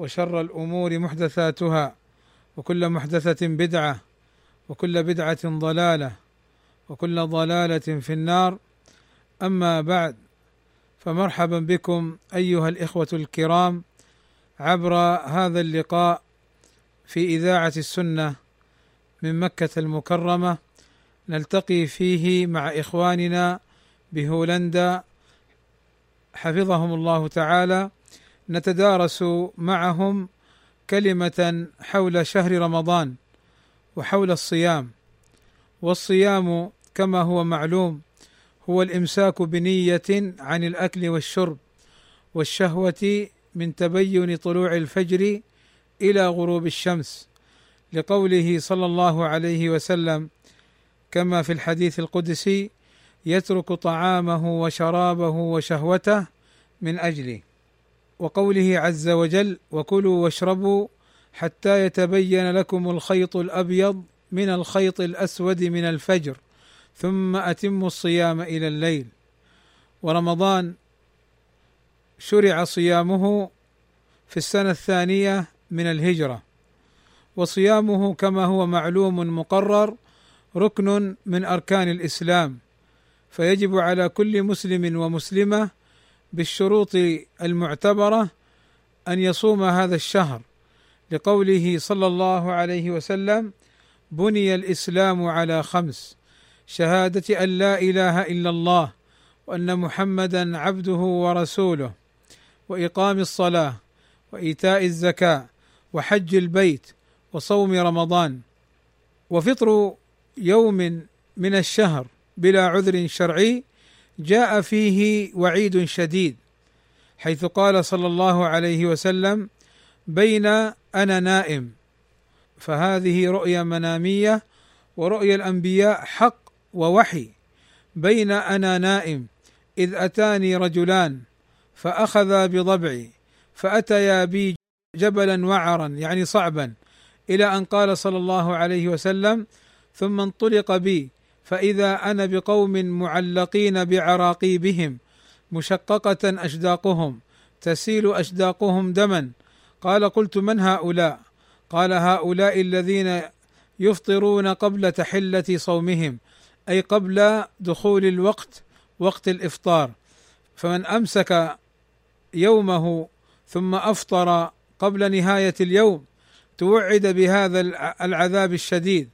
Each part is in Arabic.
وشر الأمور محدثاتها وكل محدثة بدعة وكل بدعة ضلالة وكل ضلالة في النار. أما بعد فمرحبا بكم أيها الإخوة الكرام عبر هذا اللقاء في إذاعة السنة من مكة المكرمة. نلتقي فيه مع إخواننا بهولندا. حفظهم الله تعالى. نتدارس معهم كلمة حول شهر رمضان وحول الصيام. والصيام كما هو معلوم هو الإمساك بنية عن الأكل والشرب والشهوة من تبين طلوع الفجر إلى غروب الشمس لقوله صلى الله عليه وسلم كما في الحديث القدسي يترك طعامه وشرابه وشهوته من اجلي وقوله عز وجل وكلوا واشربوا حتى يتبين لكم الخيط الأبيض من الخيط الأسود من الفجر ثم أتموا الصيام إلى الليل. ورمضان شرع صيامه في السنة الثانية من الهجرة وصيامه كما هو معلوم مقرر ركن من أركان الإسلام فيجب على كل مسلم ومسلمة بالشروط المعتبرة أن يصوم هذا الشهر. لقوله صلى الله عليه وسلم بني الإسلام على خمس شهادة أن لا إله إلا الله وأن محمدا عبده ورسوله وإقام الصلاة وإيتاء الزكاة وحج البيت وصوم رمضان. وفطر يوم من الشهر بلا عذر شرعي جاء فيه وعيد شديد حيث قال صلى الله عليه وسلم بين أنا نائم. فهذه رؤيا منامية ورؤيا الأنبياء حق ووحي بين أنا نائم إذ أتاني رجلان فأخذا بضبعي فأتيا بي جبلا وعرا يعني صعبا إلى أن قال صلى الله عليه وسلم ثم انطلق بي فإذا أنا بقوم معلقين بعراقيبهم مشققة اشداقهم تسيل اشداقهم دما. قال قلت من هؤلاء؟ قال هؤلاء الذين يفطرون قبل تحلة صومهم أي قبل دخول الوقت وقت الإفطار. فمن أمسك يومه ثم أفطر قبل نهاية اليوم توعد بهذا العذاب الشديد.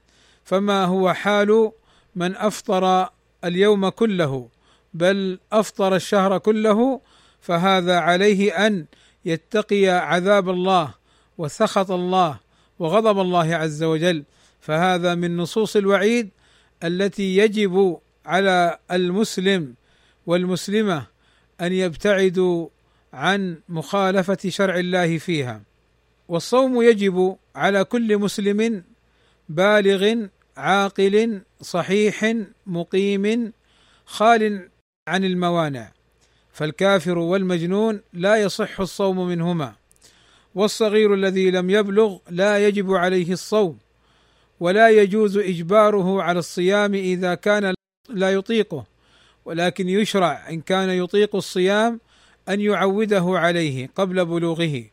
فما هو حال من أفطر اليوم كله بل أفطر الشهر كله فهذا عليه أن يتقي عذاب الله وسخط الله وغضب الله عز وجل. فهذا من نصوص الوعيد التي يجب على المسلم والمسلمة أن يبتعدوا عن مخالفة شرع الله فيها. والصوم يجب على كل مسلم بالغ عاقل صحيح مقيم خال عن الموانع فالكافر والمجنون لا يصح الصوم منهما والصغير الذي لم يبلغ لا يجب عليه الصوم ولا يجوز إجباره على الصيام إذا كان لا يطيقه ولكن يشرع إن كان يطيق الصيام أن يعوده عليه قبل بلوغه.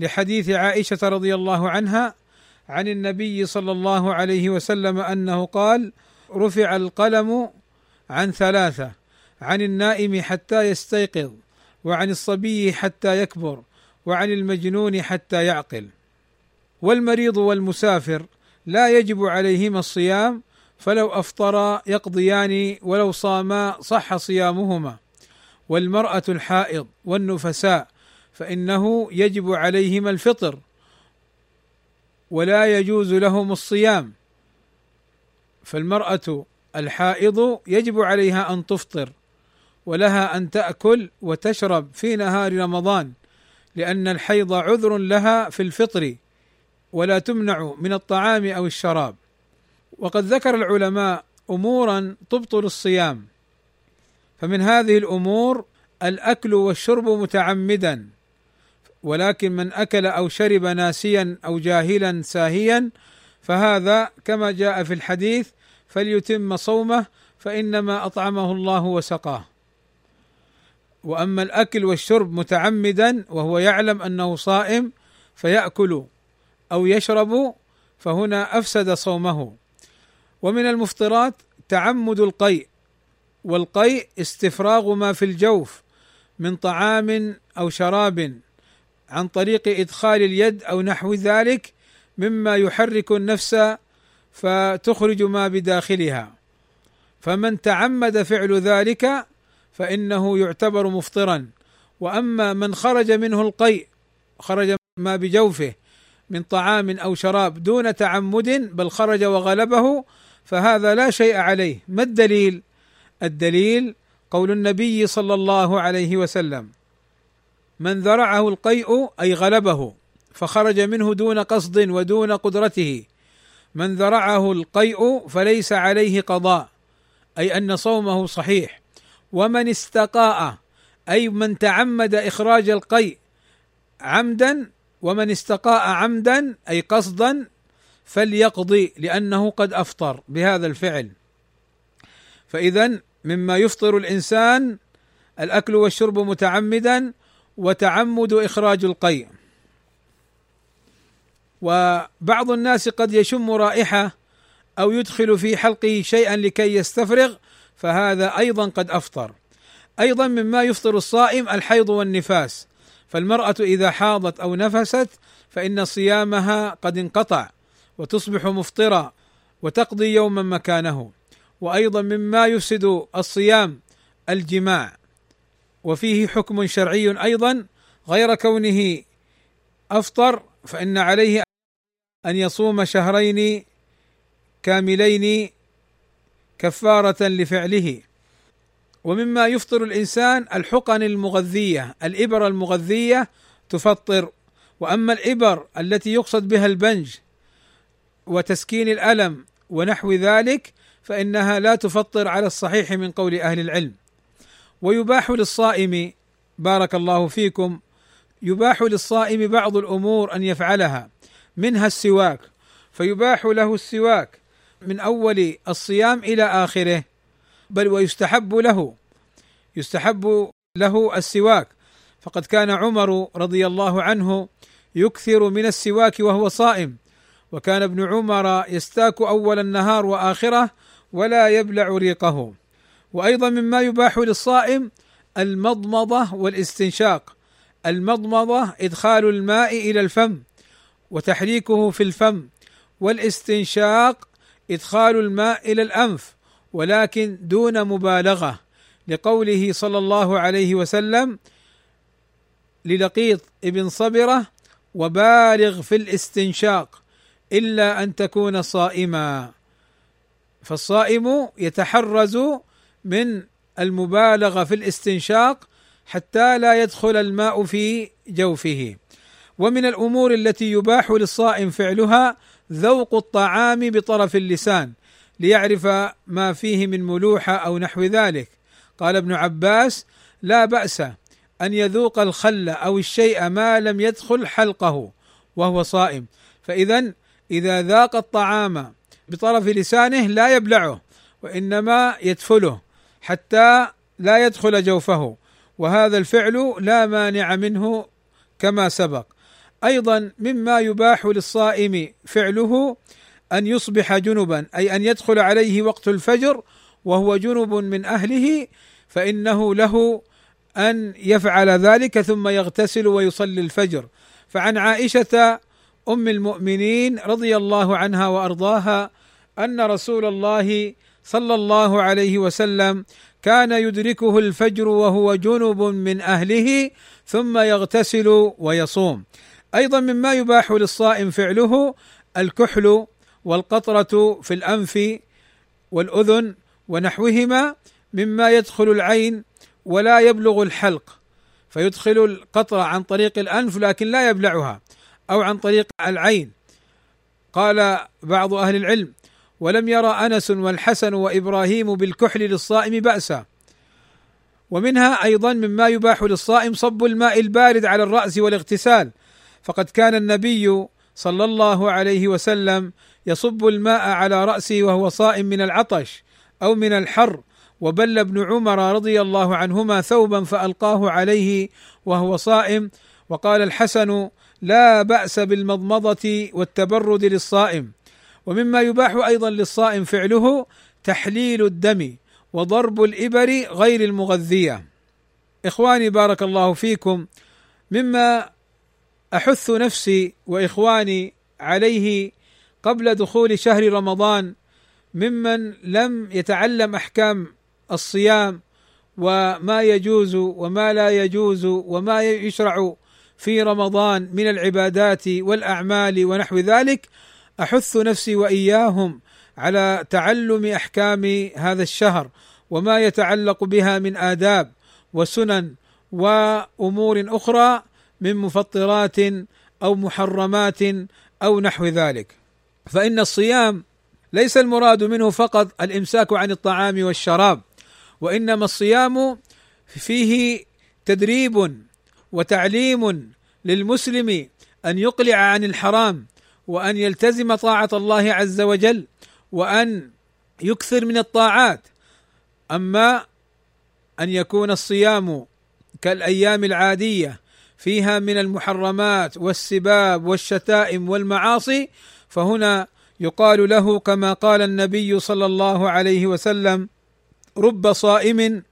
لحديث عائشة رضي الله عنها عن النبي صلى الله عليه وسلم أنه قال رفع القلم عن ثلاثة عن النائم حتى يستيقظ وعن الصبي حتى يكبر وعن المجنون حتى يعقل. والمريض والمسافر لا يجب عليهما الصيام فلو أفطرا يقضيان ولو صاما صح صيامهما. والمرأة الحائض والنفساء فإنه يجب عليهما الفطر ولا يجوز لهم الصيام. فالمرأة الحائض يجب عليها أن تفطر ولها أن تأكل وتشرب في نهار رمضان لأن الحيض عذر لها في الفطر ولا تمنع من الطعام أو الشراب. وقد ذكر العلماء امورا تبطل الصيام فمن هذه الأمور الأكل والشرب متعمدا. ولكن من أكل أو شرب ناسيا أو جاهلا ساهيا فهذا كما جاء في الحديث فليتم صومه فإنما أطعمه الله وسقاه. وأما الأكل والشرب متعمدا وهو يعلم أنه صائم فيأكل أو يشرب فهنا أفسد صومه. ومن المفطرات تعمد القيء والقيء استفراغ ما في الجوف من طعام أو شراب. عن طريق إدخال اليد أو نحو ذلك مما يحرك النفس فتخرج ما بداخلها. فمن تعمد فعل ذلك فإنه يعتبر مفطرا. وأما من خرج منه القيء خرج ما بجوفه من طعام أو شراب دون تعمد بل خرج وغلبه فهذا لا شيء عليه. ما الدليل؟ الدليل قول النبي صلى الله عليه وسلم. من ذرعه القيء أي غلبه فخرج منه دون قصد ودون قدرته. من ذرعه القيء فليس عليه قضاء أي أن صومه صحيح. ومن استقاء أي من تعمد إخراج القيء عمدا ومن استقاء عمدا أي قصدا فليقضي لأنه قد أفطر بهذا الفعل. فاذا مما يفطر الإنسان الأكل والشرب متعمدا وتعمد إخراج القيء وبعض الناس قد يشم رائحة أو يدخل في حلقه شيئا لكي يستفرغ فهذا أيضا قد أفطر. أيضا مما يفطر الصائم الحيض والنفاس. فالمرأة إذا حاضت أو نفست فإن صيامها قد انقطع وتصبح مفطرة وتقضي يوما مكانه. وأيضا مما يفسد الصيام الجماع. وفيه حكم شرعي أيضا غير كونه أفطر فإن عليه أن يصوم شهرين كاملين كفارة لفعله. ومما يفطر الإنسان الحقن المغذية الإبر المغذية تفطر. وأما الإبر التي يقصد بها البنج وتسكين الألم ونحو ذلك فإنها لا تفطر على الصحيح من قول أهل العلم. ويباح للصائم بارك الله فيكم يباح للصائم بعض الأمور أن يفعلها منها السواك فيباح له السواك من أول الصيام إلى آخره بل ويستحب له يستحب له السواك. فقد كان عمر رضي الله عنه يكثر من السواك وهو صائم وكان ابن عمر يستاك أول النهار وآخره ولا يبلع ريقه. وأيضا مما يباح للصائم المضمضة والاستنشاق. المضمضة إدخال الماء إلى الفم وتحريكه في الفم والاستنشاق إدخال الماء إلى الأنف ولكن دون مبالغة. لقوله صلى الله عليه وسلم للقيط ابن صبرة وبالغ في الاستنشاق إلا أن تكون صائما فالصائم يتحرز من المبالغة في الاستنشاق حتى لا يدخل الماء في جوفه. ومن الأمور التي يباح للصائم فعلها ذوق الطعام بطرف اللسان ليعرف ما فيه من ملوحة أو نحو ذلك. قال ابن عباس لا بأس أن يذوق الخل أو الشيء ما لم يدخل حلقه وهو صائم. فاذا إذا ذاق الطعام بطرف لسانه لا يبلعه وإنما يدفله. حتى لا يدخل جوفه وهذا الفعل لا مانع منه كما سبق. أيضا مما يباح للصائم فعله أن يصبح جنبا أي أن يدخل عليه وقت الفجر وهو جنب من أهله فإنه له أن يفعل ذلك ثم يغتسل ويصلي الفجر. فعن عائشة أم المؤمنين رضي الله عنها وأرضاها أن رسول الله صلى الله عليه وسلم كان يدركه الفجر وهو جنب من أهله ثم يغتسل ويصوم. أيضا مما يباح للصائم فعله الكحل والقطرة في الأنف والأذن ونحوهما مما يدخل العين ولا يبلغ الحلق فيدخل القطرة عن طريق الأنف لكن لا يبلعها أو عن طريق العين. قال بعض أهل العلم ولم يرى أنس والحسن وإبراهيم بالكحل للصائم بأسا. ومنها أيضا مما يباح للصائم صب الماء البارد على الرأس والاغتسال. فقد كان النبي صلى الله عليه وسلم يصب الماء على رأسه وهو صائم من العطش أو من الحر وبل ابن عمر رضي الله عنهما ثوبا فألقاه عليه وهو صائم. وقال الحسن لا بأس بالمضمضة والتبرد للصائم. ومما يباح أيضا للصائم فعله تحليل الدم وضرب الإبر غير المغذية. إخواني بارك الله فيكم مما أحث نفسي وإخواني عليه قبل دخول شهر رمضان ممن لم يتعلم أحكام الصيام وما يجوز وما لا يجوز وما يشرع في رمضان من العبادات والأعمال ونحو ذلك أحث نفسي وإياهم على تعلم أحكام هذا الشهر وما يتعلق بها من آداب وسنن وأمور أخرى من مفطرات أو محرمات أو نحو ذلك. فإن الصيام ليس المراد منه فقط الإمساك عن الطعام والشراب وإنما الصيام فيه تدريب وتعليم للمسلم أن يقلع عن الحرام وأن يلتزم طاعة الله عز وجل وأن يكثر من الطاعات. أما أن يكون الصيام كالأيام العادية فيها من المحرمات والسباب والشتائم والمعاصي فهنا يقال له كما قال النبي صلى الله عليه وسلم رب صائم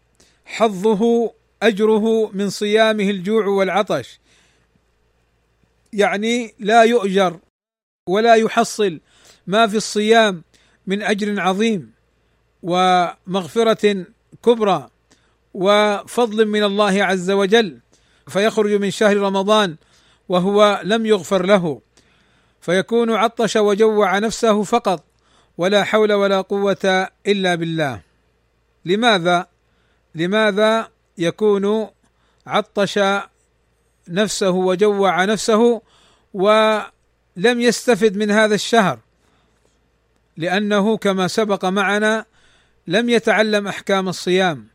حظه أجره من صيامه الجوع والعطش. يعني لا يؤجر ولا يحصل ما في الصيام من أجر عظيم ومغفرة كبرى وفضل من الله عز وجل فيخرج من شهر رمضان وهو لم يغفر له. فيكون عطش وجوع نفسه فقط ولا حول ولا قوة إلا بالله. لماذا؟ لماذا يكون عطش نفسه وجوع نفسه ولم يستفد من هذا الشهر لأنه كما سبق معنا لم يتعلم أحكام الصيام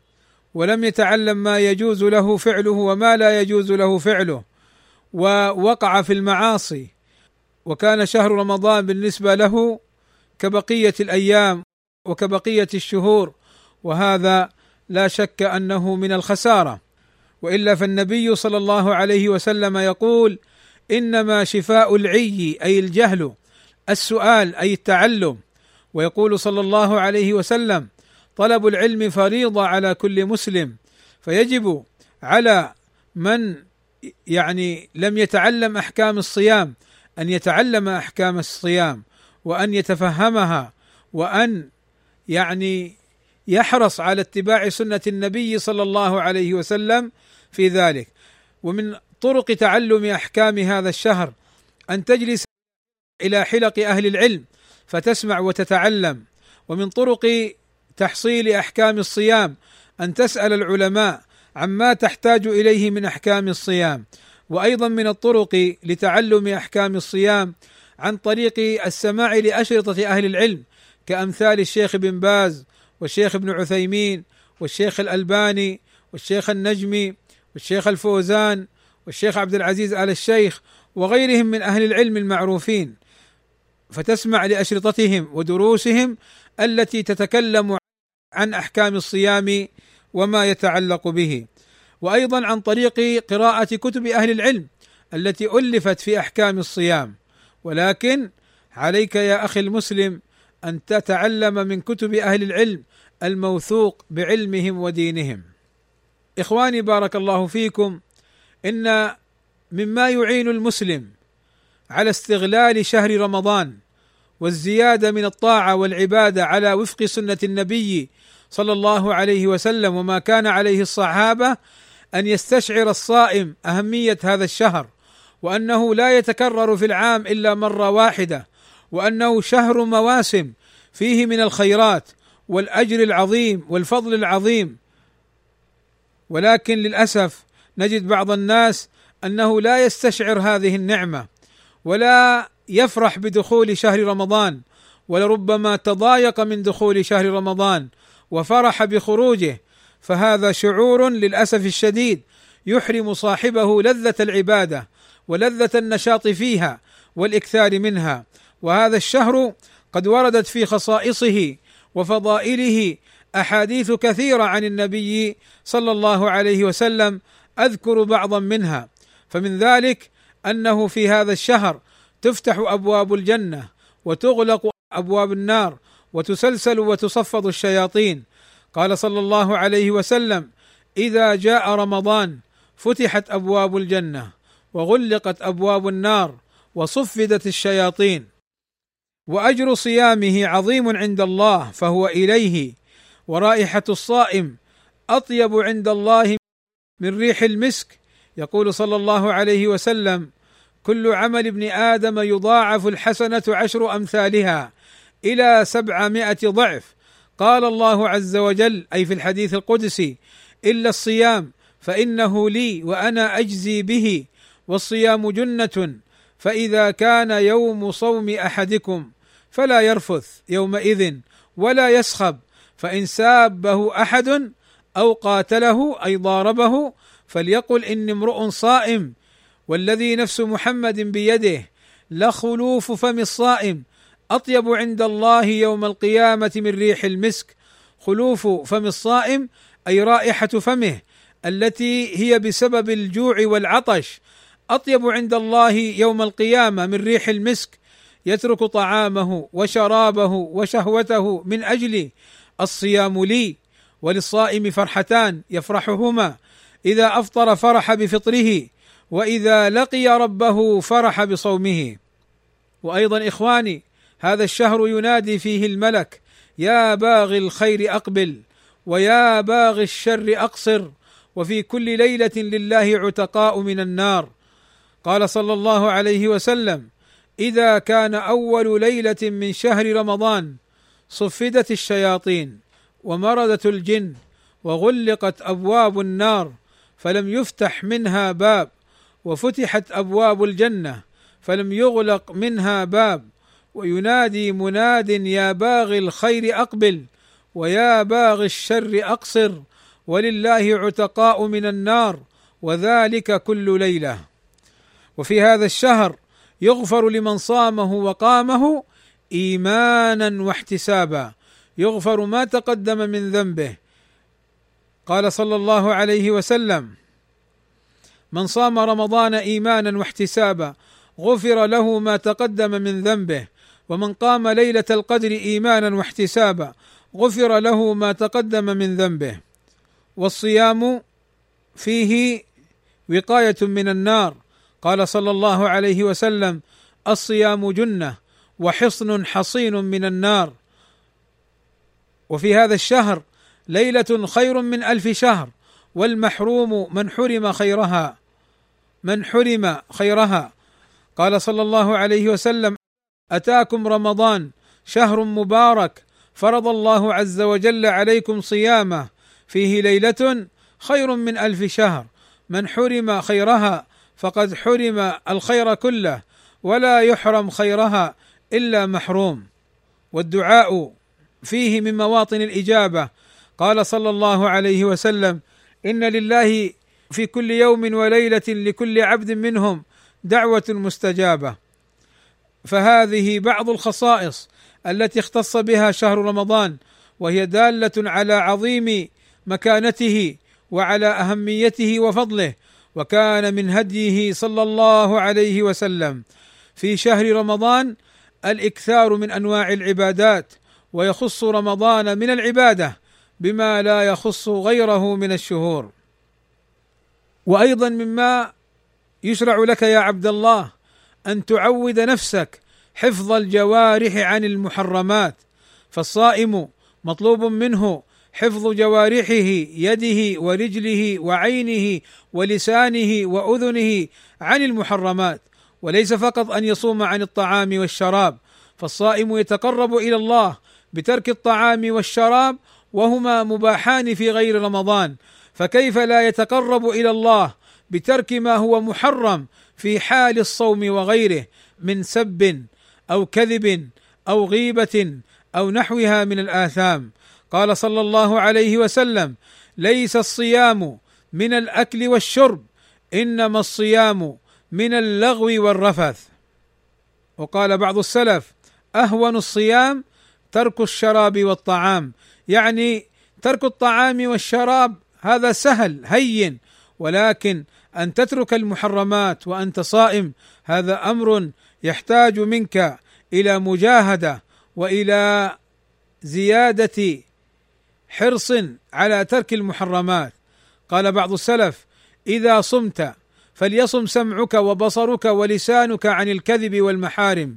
ولم يتعلم ما يجوز له فعله وما لا يجوز له فعله ووقع في المعاصي وكان شهر رمضان بالنسبة له كبقية الأيام وكبقية الشهور وهذا لا شك أنه من الخسارة. وإلا فالنبي صلى الله عليه وسلم يقول إنما شفاء العي أي الجهل السؤال أي التعلم. ويقول صلى الله عليه وسلم طلب العلم فريضة على كل مسلم فيجب على من يعني لم يتعلم أحكام الصيام أن يتعلم أحكام الصيام وأن يتفهمها وأن يعني يحرص على اتباع سنة النبي صلى الله عليه وسلم في ذلك. ومن طرق تعلم أحكام هذا الشهر أن تجلس إلى حلق أهل العلم فتسمع وتتعلم ومن طرق تحصيل أحكام الصيام أن تسأل العلماء عما تحتاج إليه من أحكام الصيام. وأيضا من الطرق لتعلم أحكام الصيام عن طريق السماع لأشرطة أهل العلم كأمثال الشيخ بن باز والشيخ ابن عثيمين والشيخ الألباني والشيخ النجمي والشيخ الفوزان والشيخ عبد العزيز آل الشيخ وغيرهم من أهل العلم المعروفين فتسمع لأشرطتهم ودروسهم التي تتكلم عن أحكام الصيام وما يتعلق به وأيضا عن طريق قراءة كتب أهل العلم التي ألفت في أحكام الصيام. ولكن عليك يا أخي المسلم أن تتعلم من كتب أهل العلم الموثوق بعلمهم ودينهم. إخواني بارك الله فيكم إن مما يعين المسلم على استغلال شهر رمضان والزيادة من الطاعة والعبادة على وفق سنة النبي صلى الله عليه وسلم وما كان عليه الصحابة أن يستشعر الصائم أهمية هذا الشهر وأنه لا يتكرر في العام إلا مرة واحدة وأنه شهر مواسم فيه من الخيرات والأجر العظيم والفضل العظيم. ولكن للأسف نجد بعض الناس أنه لا يستشعر هذه النعمة ولا يفرح بدخول شهر رمضان ولربما تضايق من دخول شهر رمضان وفرح بخروجه فهذا شعور للأسف الشديد يحرم صاحبه لذة العبادة ولذة النشاط فيها والإكثار منها وهذا الشهر قد وردت في خصائصه وفضائله أحاديث كثيرة عن النبي صلى الله عليه وسلم أذكر بعضا منها فمن ذلك أنه في هذا الشهر تفتح أبواب الجنة وتغلق أبواب النار وتسلسل وتصفد الشياطين. قال صلى الله عليه وسلم إذا جاء رمضان فتحت أبواب الجنة وغلقت أبواب النار وصفدت الشياطين. وأجر صيامه عظيم عند الله فهو إليه ورائحة الصائم أطيب عند الله من ريح المسك. يقول صلى الله عليه وسلم كل عمل ابن آدم يضاعف الحسنة عشر أمثالها إلى سبعمائة ضعف. قال الله عز وجل أي في الحديث القدسي إلا الصيام فإنه لي وأنا أجزي به والصيام جنة فإذا كان يوم صوم أحدكم فلا يرفث يومئذ ولا يسخب فإن سابه أحد أو قاتله أي ضاربه فليقل إني امرؤ صائم والذي نفس محمد بيده لخلوف فم الصائم. أطيب عند الله يوم القيامة من ريح المسك خلوف فم الصائم أي رائحة فمه التي هي بسبب الجوع والعطش. أطيب عند الله يوم القيامة من ريح المسك يترك طعامه وشرابه وشهوته من أجل الصيام لي وللصائم فرحتان يفرحهما. إذا أفطر فرح بفطره وإذا لقي ربه فرح بصومه. وأيضا إخواني هذا الشهر ينادي فيه الملك يا باغي الخير أقبل ويا باغي الشر أقصر وفي كل ليلة لله عتقاء من النار. قال صلى الله عليه وسلم إذا كان أول ليلة من شهر رمضان صفدت الشياطين. ومردت الجن وغلقت أبواب النار فلم يفتح منها باب وفتحت أبواب الجنة فلم يغلق منها باب. وينادي مناد يا باغي الخير أقبل ويا باغي الشر أقصر ولله عتقاء من النار وذلك كل ليلة. وفي هذا الشهر يغفر لمن صامه وقامه إيمانا واحتسابا. يغفر ما تقدم من ذنبه. قال صلى الله عليه وسلم من صام رمضان إيمانا واحتسابا غفر له ما تقدم من ذنبه ومن قام ليلة القدر إيمانا واحتسابا غفر له ما تقدم من ذنبه. والصيام فيه وقاية من النار. قال صلى الله عليه وسلم الصيام جنة وحصن حصين من النار. وفي هذا الشهر ليلة خير من ألف شهر والمحروم من حرم خيرها من حرم خيرها. قال صلى الله عليه وسلم أتاكم رمضان شهر مبارك فرض الله عز وجل عليكم صيامه فيه ليلة خير من ألف شهر. من حرم خيرها فقد حرم الخير كله ولا يحرم خيرها إلا محروم. والدعاء فيه من مواطن الإجابة. قال صلى الله عليه وسلم إن لله في كل يوم وليلة لكل عبد منهم دعوة مستجابة. فهذه بعض الخصائص التي اختص بها شهر رمضان وهي دالة على عظيم مكانته وعلى أهميته وفضله وكان من هديه صلى الله عليه وسلم. في شهر رمضان الإكثار من أنواع العبادات ويخص رمضان من العبادة بما لا يخص غيره من الشهور. وأيضا مما يشرع لك يا عبد الله أن تعود نفسك حفظ الجوارح عن المحرمات فالصائم مطلوب منه حفظ جوارحه يده ورجله وعينه ولسانه وأذنه عن المحرمات وليس فقط أن يصوم عن الطعام والشراب فالصائم يتقرب إلى الله بترك الطعام والشراب وهما مباحان في غير رمضان. فكيف لا يتقرب إلى الله بترك ما هو محرم في حال الصوم وغيره من سب أو كذب أو غيبة أو نحوها من الآثام؟ قال صلى الله عليه وسلم ليس الصيام من الأكل والشرب إنما الصيام من اللغو والرفث. وقال بعض السلف أهون الصيام ترك الشراب والطعام. يعني ترك الطعام والشراب هذا سهل هين. ولكن أن تترك المحرمات وأنت صائم هذا أمر يحتاج منك إلى مجاهدة وإلى زيادة حرص على ترك المحرمات. قال بعض السلف إذا صمت فليصم سمعك وبصرك ولسانك عن الكذب والمحارم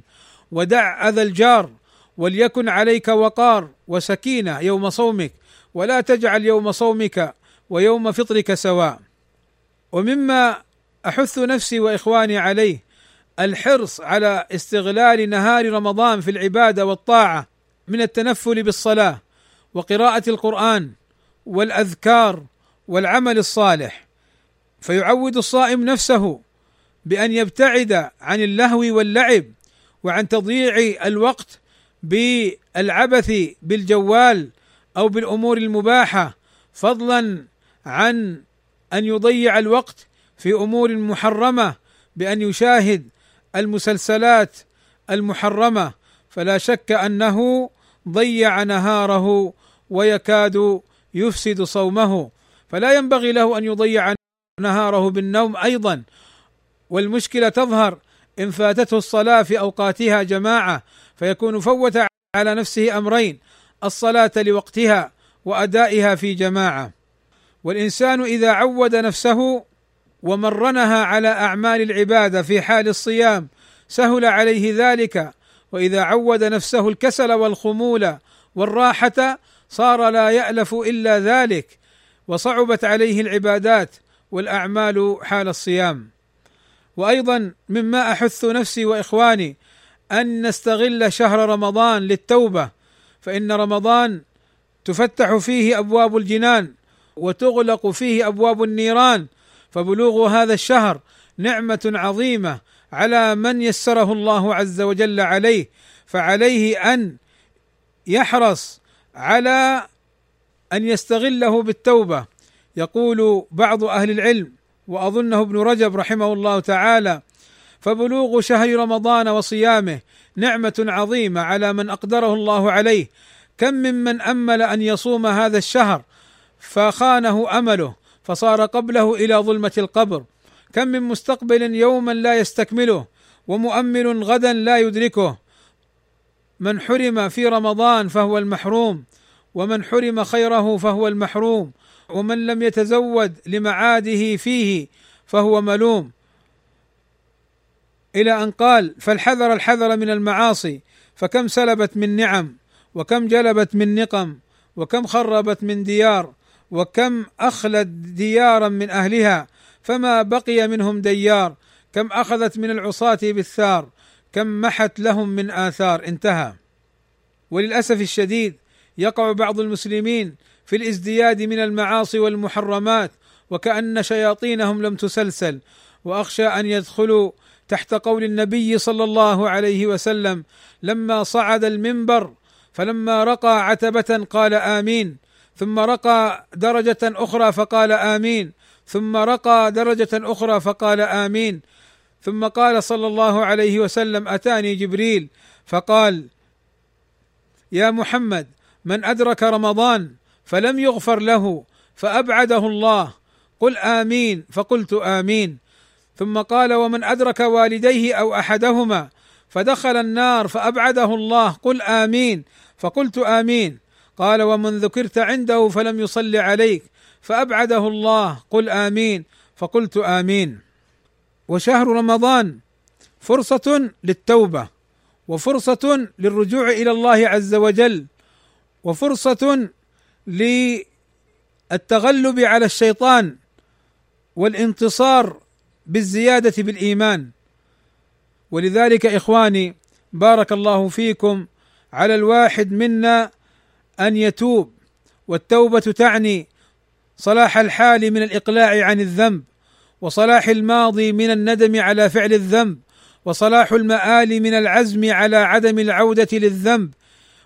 ودع أذى الجار وليكن عليك وقار وسكينة يوم صومك ولا تجعل يوم صومك ويوم فطرك سواء. ومما أحث نفسي وإخواني عليه الحرص على استغلال نهار رمضان في العبادة والطاعة من التنفل بالصلاة وقراءة القرآن والأذكار والعمل الصالح. فيعود الصائم نفسه بأن يبتعد عن اللهو واللعب وعن تضييع الوقت بالعبث بالجوال أو بالأمور المباحة فضلا عن أن يضيع الوقت في أمور محرمة بأن يشاهد المسلسلات المحرمة. فلا شك أنه ضيع نهاره ويكاد يفسد صومه. فلا ينبغي له أن يضيع نهاره بالنوم أيضا. والمشكلة تظهر إن فاتته الصلاة في أوقاتها جماعة. فيكون فوت على نفسه أمرين الصلاة لوقتها وأدائها في جماعة. والإنسان إذا عود نفسه ومرنها على أعمال العبادة في حال الصيام سهل عليه ذلك. وإذا عود نفسه الكسل والخمول والراحة صار لا يألف إلا ذلك. وصعبت عليه العبادات والأعمال حال الصيام. وأيضا مما أحث نفسي وإخواني أن نستغل شهر رمضان للتوبة فإن رمضان تفتح فيه أبواب الجنان وتغلق فيه أبواب النيران فبلوغ هذا الشهر نعمة عظيمة على من يسره الله عز وجل عليه فعليه أن يحرص على أن يستغله بالتوبة. يقول بعض أهل العلم وأظنه ابن رجب رحمه الله تعالى فبلوغ شهر رمضان وصيامه نعمة عظيمة على من أقدره الله عليه. كم ممن أمل أن يصوم هذا الشهر فخانه أمله فصار قبله إلى ظلمة القبر. كم من مستقبل يوما لا يستكمله ومؤمل غدا لا يدركه. من حرم في رمضان فهو المحروم ومن حرم خيره فهو المحروم. ومن لم يتزود لمعاده فيه فهو ملوم. إلى أن قال فالحذر الحذر من المعاصي فكم سلبت من نعم وكم جلبت من نقم وكم خربت من ديار وكم أخلت ديارا من أهلها فما بقي منهم ديار كم أخذت من العصاة بالثار كم محت لهم من آثار. انتهى. وللأسف الشديد يقع بعض المسلمين في الازدياد من المعاصي والمحرمات وكأن شياطينهم لم تسلسل وأخشى أن يدخلوا تحت قول النبي صلى الله عليه وسلم لما صعد المنبر فلما رقى عتبة قال آمين ثم رقى درجة أخرى فقال آمين ثم رقى درجة أخرى فقال آمين ثم قال صلى الله عليه وسلم أتاني جبريل فقال يا محمد من أدرك رمضان فلم يغفر له فأبعده الله قل آمين فقلت آمين. ثم قال ومن أدرك والديه أو أحدهما فدخل النار فأبعده الله قل آمين فقلت آمين. قال ومن ذكرت عنده فلم يصل عليك فأبعده الله قل آمين فقلت آمين. وشهر رمضان فرصة للتوبة وفرصة للرجوع إلى الله عز وجل وفرصة للتغلب على الشيطان والانتصار بالزيادة بالإيمان. ولذلك إخواني بارك الله فيكم على الواحد منا أن يتوب والتوبة تعني صلاح الحال من الإقلاع عن الذنب وصلاح الماضي من الندم على فعل الذنب وصلاح المآل من العزم على عدم العودة للذنب.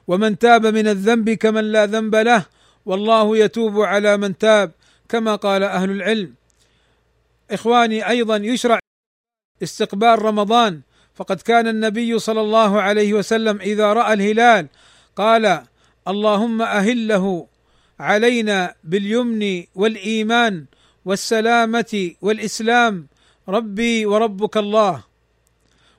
ومن تاب من الذنب كمن لا ذنب له والله يتوب على من تاب كما قال أهل العلم. إخواني أيضا يشرع استقبال رمضان. فقد كان النبي صلى الله عليه وسلم إذا رأى الهلال قال اللهم أهله علينا باليمن والإيمان والسلامة والإسلام ربي وربك الله.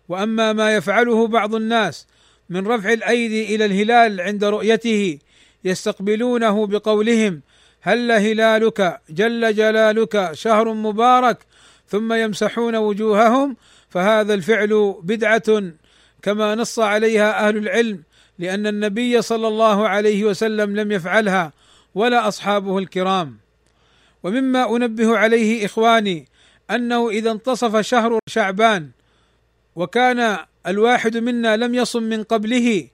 وأما ما يفعله بعض الناس من رفع الأيدي إلى الهلال عند رؤيته يستقبلونه بقولهم هل هلالك جل جلالك شهر مبارك ثم يمسحون وجوههم فهذا الفعل بدعة كما نص عليها أهل العلم لأن النبي صلى الله عليه وسلم لم يفعلها ولا أصحابه الكرام. ومما أنبه عليه إخواني أنه إذا انتصف شهر شعبان وكان الواحد منا لم يصم من قبله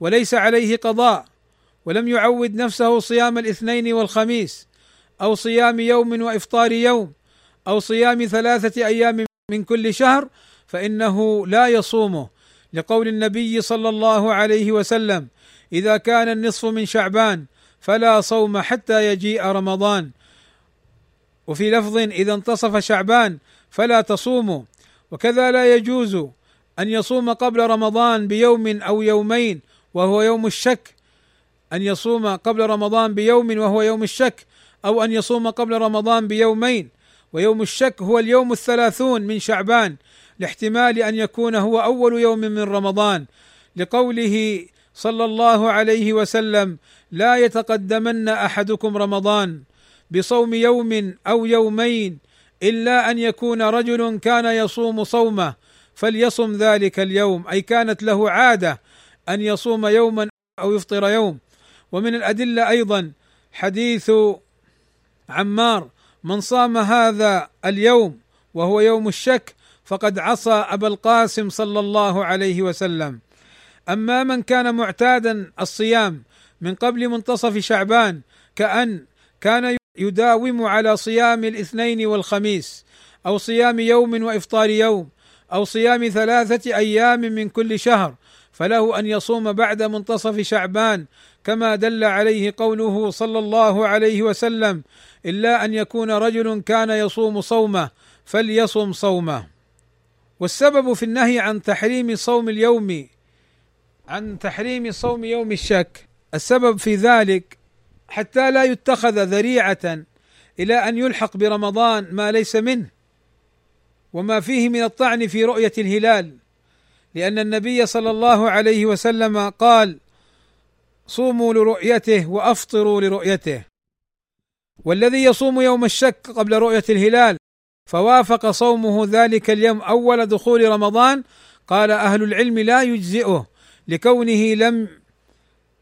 وليس عليه قضاء ولم يعود نفسه صيام الاثنين والخميس أو صيام يوم وإفطار يوم أو صيام ثلاثة أيام من كل شهر فإنه لا يصومه. لقول النبي صلى الله عليه وسلم إذا كان النصف من شعبان فلا صوم حتى يجيء رمضان. وفي لفظ إذا انتصف شعبان فلا تصوموا وكذا لا يجوز أن يصوم قبل رمضان بيوم أو يومين وهو يوم الشك. أن يصوم قبل رمضان بيوم وهو يوم الشك أو أن يصوم قبل رمضان بيومين. ويوم الشك هو اليوم الثلاثون من شعبان لاحتمال أن يكون هو أول يوم من رمضان. لقوله صلى الله عليه وسلم لا يتقدمن أحدكم رمضان بصوم يوم أو يومين إلا أن يكون رجل كان يصوم صومه فليصم ذلك اليوم. أي كانت له عادة أن يصوم يوما أو يفطر يوم. ومن الأدلة أيضا حديث عمار من صام هذا اليوم وهو يوم الشك فقد عصى أبا القاسم صلى الله عليه وسلم. أما من كان معتادا الصيام من قبل منتصف شعبان كأن كان يداوم على صيام الاثنين والخميس أو صيام يوم وإفطار يوم أو صيام ثلاثة أيام من كل شهر فله أن يصوم بعد منتصف شعبان كما دل عليه قوله صلى الله عليه وسلم إلا أن يكون رجل كان يصوم صومه فليصم صومه. والسبب في النهي عن تحريم صوم اليوم عن تحريم صوم يوم الشك السبب في ذلك حتى لا يتخذ ذريعة إلى أن يلحق برمضان ما ليس منه وما فيه من الطعن في رؤية الهلال. لأن النبي صلى الله عليه وسلم قال صوموا لرؤيته وأفطروا لرؤيته. والذي يصوم يوم الشك قبل رؤية الهلال فوافق صومه ذلك اليوم أول دخول رمضان قال أهل العلم لا يجزئه لكونه لم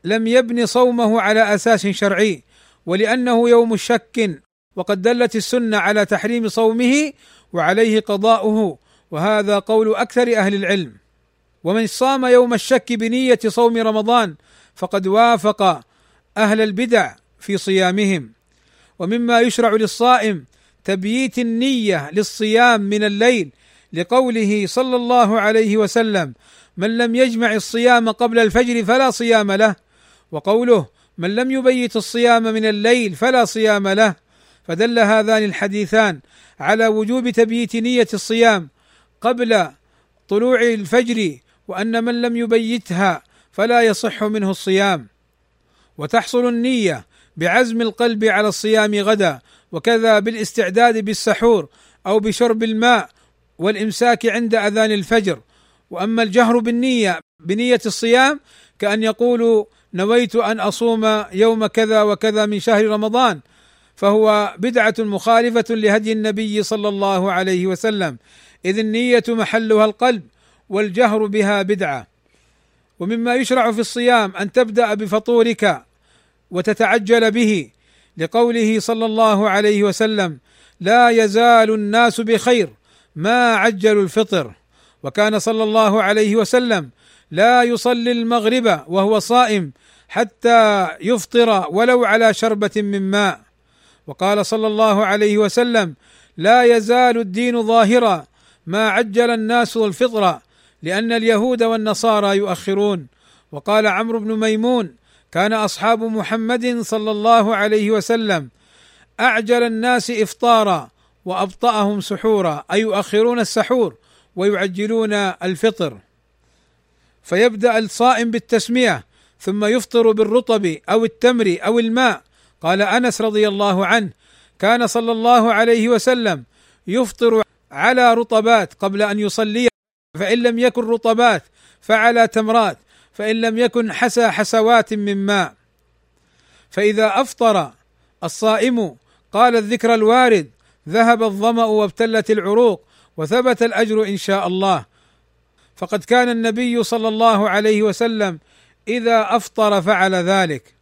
لم يبني صومه على أساس شرعي ولأنه يوم شك وقد دلت السنة على تحريم صومه وعليه قضاؤه وهذا قول أكثر أهل العلم. ومن صام يوم الشك بنية صوم رمضان فقد وافق أهل البدع في صيامهم. ومما يشرع للصائم تبييت النية للصيام من الليل لقوله صلى الله عليه وسلم من لم يجمع الصيام قبل الفجر فلا صيام له وقوله من لم يبيت الصيام من الليل فلا صيام له فدل هذان الحديثان على وجوب تبييت نية الصيام قبل طلوع الفجر وأن من لم يبيتها فلا يصح منه الصيام. وتحصل النية بعزم القلب على الصيام غدا وكذا بالاستعداد بالسحور أو بشرب الماء والإمساك عند أذان الفجر. وأما الجهر بالنية بنية الصيام كأن يقول نويت أن أصوم يوم كذا وكذا من شهر رمضان فهو بدعة مخالفة لهدي النبي صلى الله عليه وسلم إذ النية محلها القلب. والجهر بها بدعة. ومما يشرع في الصيام أن تبدأ بفطورك وتتعجل به لقوله صلى الله عليه وسلم لا يزال الناس بخير ما عجلوا الفطر وكان صلى الله عليه وسلم لا يصلي المغرب وهو صائم حتى يفطر ولو على شربة من ماء. وقال صلى الله عليه وسلم لا يزال الدين ظاهرا ما عجل الناس الفطره لأن اليهود والنصارى يؤخرون. وقال عمرو بن ميمون كان أصحاب محمد صلى الله عليه وسلم أعجل الناس إفطارا وأبطأهم سحورا أي يؤخرون السحور ويعجلون الفطر. فيبدأ الصائم بالتسمية ثم يفطر بالرطب أو التمر أو الماء. قال أنس رضي الله عنه كان صلى الله عليه وسلم يفطر على رطبات قبل أن يصلي. فإن لم يكن رطبات فعلى تمرات فإن لم يكن حسى حسوات من ماء. فإذا أفطر الصائم قال الذكر الوارد ذهب الظمأ وابتلت العروق وثبت الأجر إن شاء الله. فقد كان النبي صلى الله عليه وسلم إذا أفطر فعل ذلك.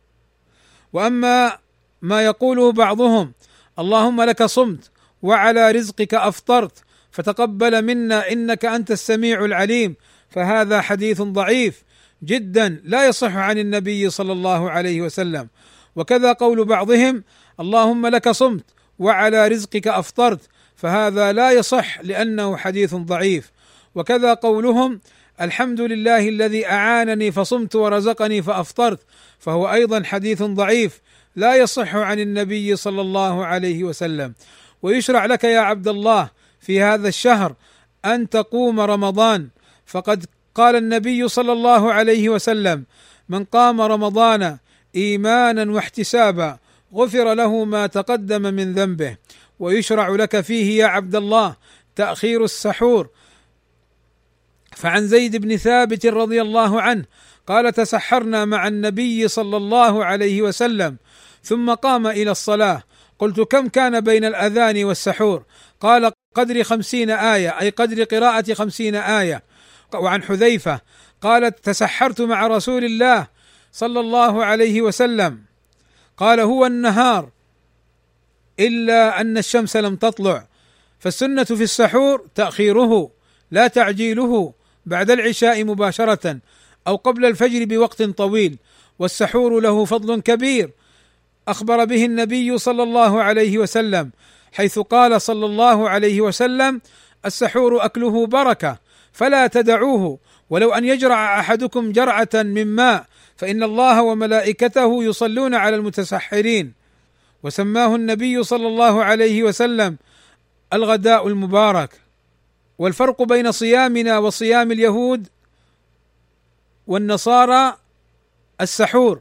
وأما ما يقوله بعضهم اللهم لك صمت وعلى رزقك أفطرت. فتقبل منا إنك أنت السميع العليم فهذا حديث ضعيف جدا لا يصح عن النبي صلى الله عليه وسلم. وكذا قول بعضهم اللهم لك صمت وعلى رزقك أفطرت فهذا لا يصح لأنه حديث ضعيف. وكذا قولهم الحمد لله الذي أعانني فصمت ورزقني فأفطرت فهو أيضا حديث ضعيف لا يصح عن النبي صلى الله عليه وسلم. ويشرع لك يا عبد الله في هذا الشهر أن تقوم رمضان. فقد قال النبي صلى الله عليه وسلم من قام رمضان إيمانا واحتسابا غفر له ما تقدم من ذنبه. ويشرع لك فيه يا عبد الله تأخير السحور. فعن زيد بن ثابت رضي الله عنه قال تسحرنا مع النبي صلى الله عليه وسلم ثم قام إلى الصلاة. قلت كم كان بين الأذان والسحور؟ قال قدر خمسين آية أي قدر قراءة خمسين آية. وعن حذيفة قال تسحرت مع رسول الله صلى الله عليه وسلم. قال هو النهار. إلا أن الشمس لم تطلع. فالسنة في السحور تأخيره لا تعجيله بعد العشاء مباشرة أو قبل الفجر بوقت طويل. والسحور له فضل كبير. أخبر به النبي صلى الله عليه وسلم حيث قال صلى الله عليه وسلم السحور أكله بركة فلا تدعوه ولو أن يجرع أحدكم جرعة من ماء فإن الله وملائكته يصلون على المتسحرين. وسماه النبي صلى الله عليه وسلم الغداء المبارك. والفرق بين صيامنا وصيام اليهود والنصارى السحور.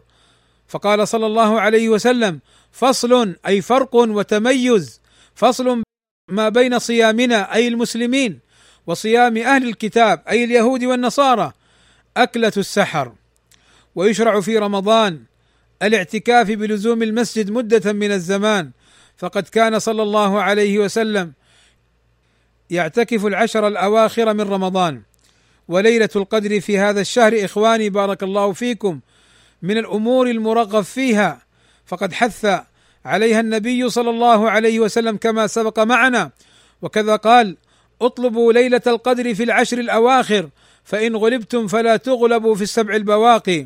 فقال صلى الله عليه وسلم فصل أي فرق وتميز فصل ما بين صيامنا أي المسلمين وصيام أهل الكتاب أي اليهود والنصارى أكلة السحر. ويشرع في رمضان الاعتكاف بلزوم المسجد مدة من الزمان. فقد كان صلى الله عليه وسلم يعتكف العشر الأواخر من رمضان. وليلة القدر في هذا الشهر إخواني بارك الله فيكم من الأمور المرغب فيها. فقد حث عليها النبي صلى الله عليه وسلم كما سبق معنا. وكذا قال اطلبوا ليلة القدر في العشر الأواخر فإن غلبتم فلا تغلبوا في السبع البواقي.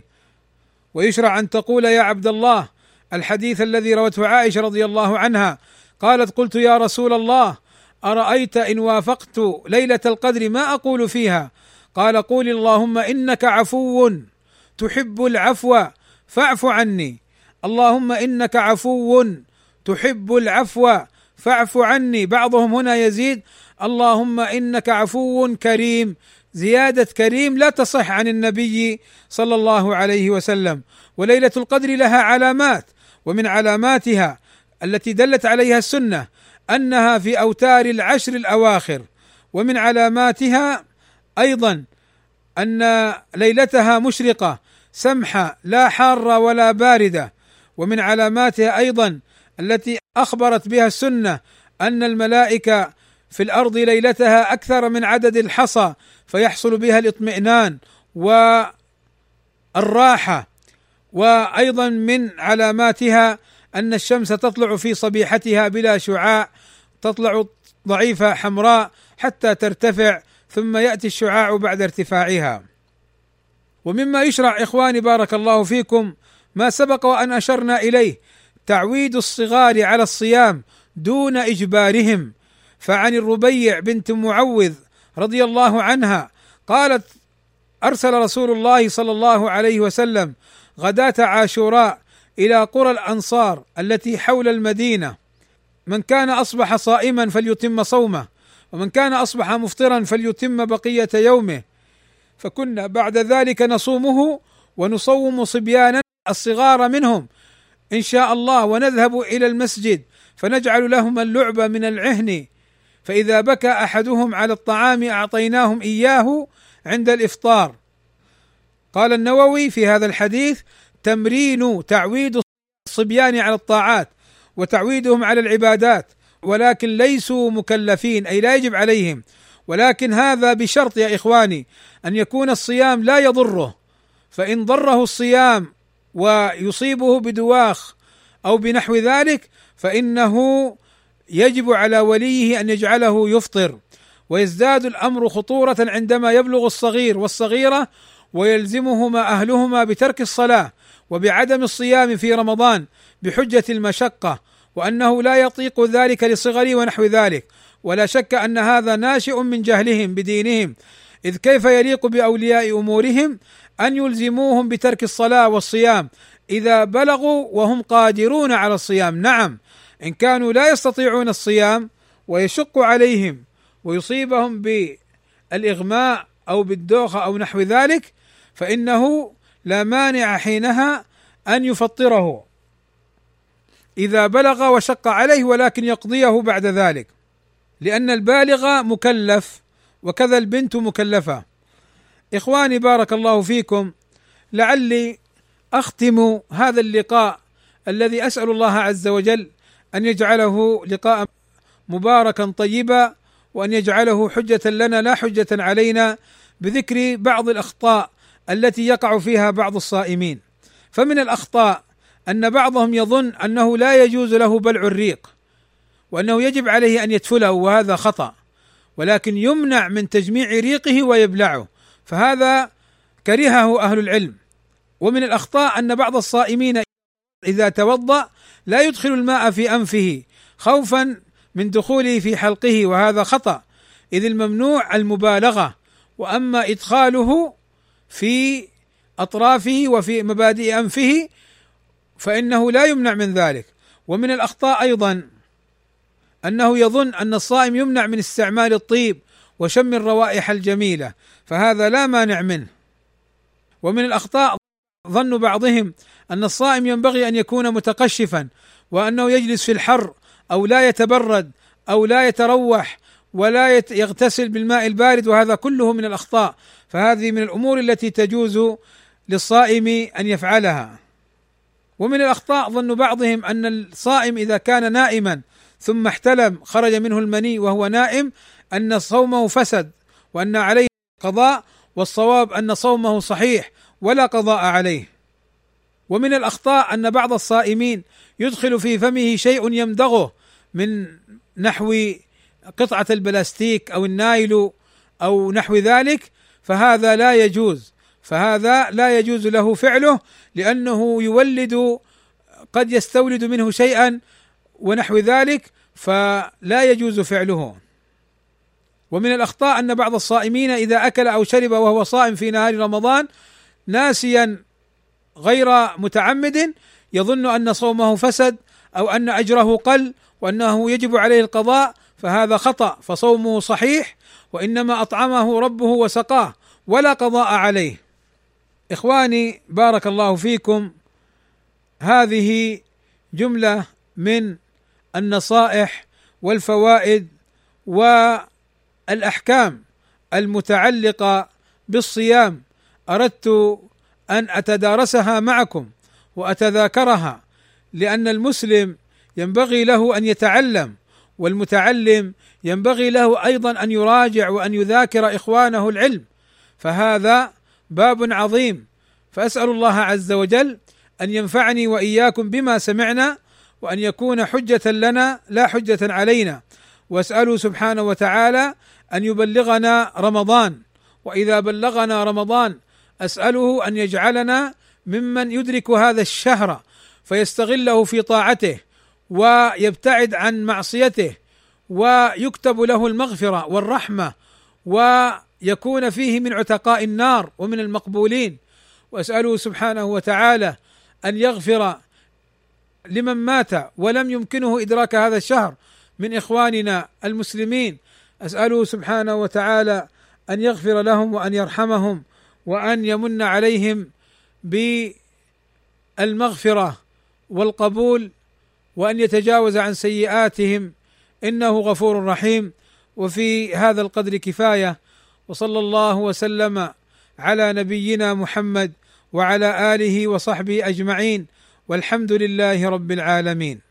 ويشرع أن تقول يا عبد الله الحديث الذي روته عائشة رضي الله عنها قالت قلت يا رسول الله أرأيت إن وافقت ليلة القدر ما أقول فيها؟ قال قول اللهم إنك عفو تحب العفو فاعف عني. اللهم إنك عفو تحب العفو فاعف عني. بعضهم هنا يزيد اللهم إنك عفو كريم. زيادة كريم لا تصح عن النبي صلى الله عليه وسلم. وليلة القدر لها علامات ومن علاماتها التي دلت عليها السنة أنها في أوتار العشر الأواخر. ومن علاماتها أيضا أن ليلتها مشرقة سمحة لا حارة ولا باردة. ومن علاماتها أيضا التي أخبرت بها السنة أن الملائكة في الأرض ليلتها أكثر من عدد الحصى فيحصل بها الاطمئنان والراحة. وأيضا من علاماتها أن الشمس تطلع في صبيحتها بلا شعاع تطلع ضعيفة حمراء حتى ترتفع ثم يأتي الشعاع بعد ارتفاعها. ومما يشرع إخواني بارك الله فيكم ما سبق وأن أشرنا إليه تعويد الصغار على الصيام دون إجبارهم. فعن الربيع بنت معوذ رضي الله عنها قالت أرسل رسول الله صلى الله عليه وسلم غداة عاشوراء إلى قرى الأنصار التي حول المدينة. من كان أصبح صائما فليتم صومه ومن كان أصبح مفطرا فليتم بقية يومه. فكنا بعد ذلك نصومه ونصوم صبيانا الصغار منهم إن شاء الله ونذهب إلى المسجد فنجعل لهم اللعب من العهن. فإذا بكى أحدهم على الطعام أعطيناهم إياه عند الإفطار. قال النووي في هذا الحديث تمرين تعويد الصبيان على الطاعات وتعويدهم على العبادات ولكن ليسوا مكلفين أي لا يجب عليهم. ولكن هذا بشرط يا إخواني أن يكون الصيام لا يضره. فإن ضره الصيام ويصيبه بدواخ أو بنحو ذلك فإنه يجب على وليه أن يجعله يفطر. ويزداد الأمر خطورة عندما يبلغ الصغير والصغيرة ويلزمهما أهلهما بترك الصلاة وبعدم الصيام في رمضان بحجة المشقة وأنه لا يطيق ذلك لصغره ونحو ذلك. ولا شك أن هذا ناشئ من جهلهم بدينهم إذ كيف يليق بأولياء أمورهم؟ أن يلزموهم بترك الصلاة والصيام إذا بلغوا وهم قادرون على الصيام. نعم إن كانوا لا يستطيعون الصيام ويشق عليهم ويصيبهم بالإغماء أو بالدوخة أو نحو ذلك فإنه لا مانع حينها أن يفطره إذا بلغ وشق عليه ولكن يقضيه بعد ذلك لأن البالغ مكلف وكذا البنت مكلفة. إخواني بارك الله فيكم لعلي أختم هذا اللقاء الذي أسأل الله عز وجل أن يجعله لقاء مباركا طيبا وأن يجعله حجة لنا لا حجة علينا بذكر بعض الأخطاء التي يقع فيها بعض الصائمين. فمن الأخطاء أن بعضهم يظن أنه لا يجوز له بلع الريق وأنه يجب عليه أن يتفله وهذا خطأ ولكن يمنع من تجميع ريقه ويبلعه. فهذا كرهه أهل العلم. ومن الأخطاء أن بعض الصائمين إذا توضأ لا يدخل الماء في أنفه خوفا من دخوله في حلقه وهذا خطأ. إذ الممنوع المبالغة وأما إدخاله في أطرافه وفي مبادئ أنفه فإنه لا يمنع من ذلك. ومن الأخطاء أيضا أنه يظن أن الصائم يمنع من استعمال الطيب وشم الروائح الجميلة فهذا لا مانع منه. ومن الأخطاء ظن بعضهم أن الصائم ينبغي أن يكون متقشفا وأنه يجلس في الحر أو لا يتبرد أو لا يتروح ولا يغتسل بالماء البارد وهذا كله من الأخطاء. فهذه من الأمور التي تجوز للصائم أن يفعلها. ومن الأخطاء ظن بعضهم أن الصائم إذا كان نائما ثم احتلم خرج منه المني وهو نائم أن صومه فسد وأن عليه قضاء والصواب أن صومه صحيح ولا قضاء عليه. ومن الأخطاء أن بعض الصائمين يدخل في فمه شيء يمدغه من نحو قطعة البلاستيك أو النايل أو نحو ذلك فهذا لا يجوز. فهذا لا يجوز له فعله لأنه يولد قد يستولد منه شيئا ونحو ذلك فلا يجوز فعله. ومن الأخطاء أن بعض الصائمين إذا أكل أو شرب وهو صائم في نهار رمضان ناسيا غير متعمد يظن أن صومه فسد أو أن أجره قل وأنه يجب عليه القضاء فهذا خطأ فصومه صحيح وإنما أطعمه ربه وسقاه ولا قضاء عليه. إخواني بارك الله فيكم. هذه جملة من النصائح والفوائد والاحكام المتعلقة بالصيام. أردت أن أتدارسها معكم وأتذاكرها لأن المسلم ينبغي له أن يتعلم والمتعلم ينبغي له أيضا أن يراجع وأن يذاكر إخوانه العلم. فهذا باب عظيم. فأسأل الله عز وجل أن ينفعني وإياكم بما سمعنا وأن يكون حجة لنا لا حجة علينا. واساله سبحانه وتعالى أن يبلغنا رمضان. وإذا بلغنا رمضان أسأله أن يجعلنا ممن يدرك هذا الشهر فيستغله في طاعته ويبتعد عن معصيته ويكتب له المغفرة والرحمة ويكون فيه من عتقاء النار ومن المقبولين. وأسأله سبحانه وتعالى أن يغفر لمن مات ولم يمكنه إدراك هذا الشهر من إخواننا المسلمين. أسأله سبحانه وتعالى أن يغفر لهم وأن يرحمهم وأن يمن عليهم بالمغفرة والقبول وأن يتجاوز عن سيئاتهم. إنه غفور رحيم. وفي هذا القدر كفاية. وصلى الله وسلم على نبينا محمد وعلى آله وصحبه أجمعين. والحمد لله رب العالمين.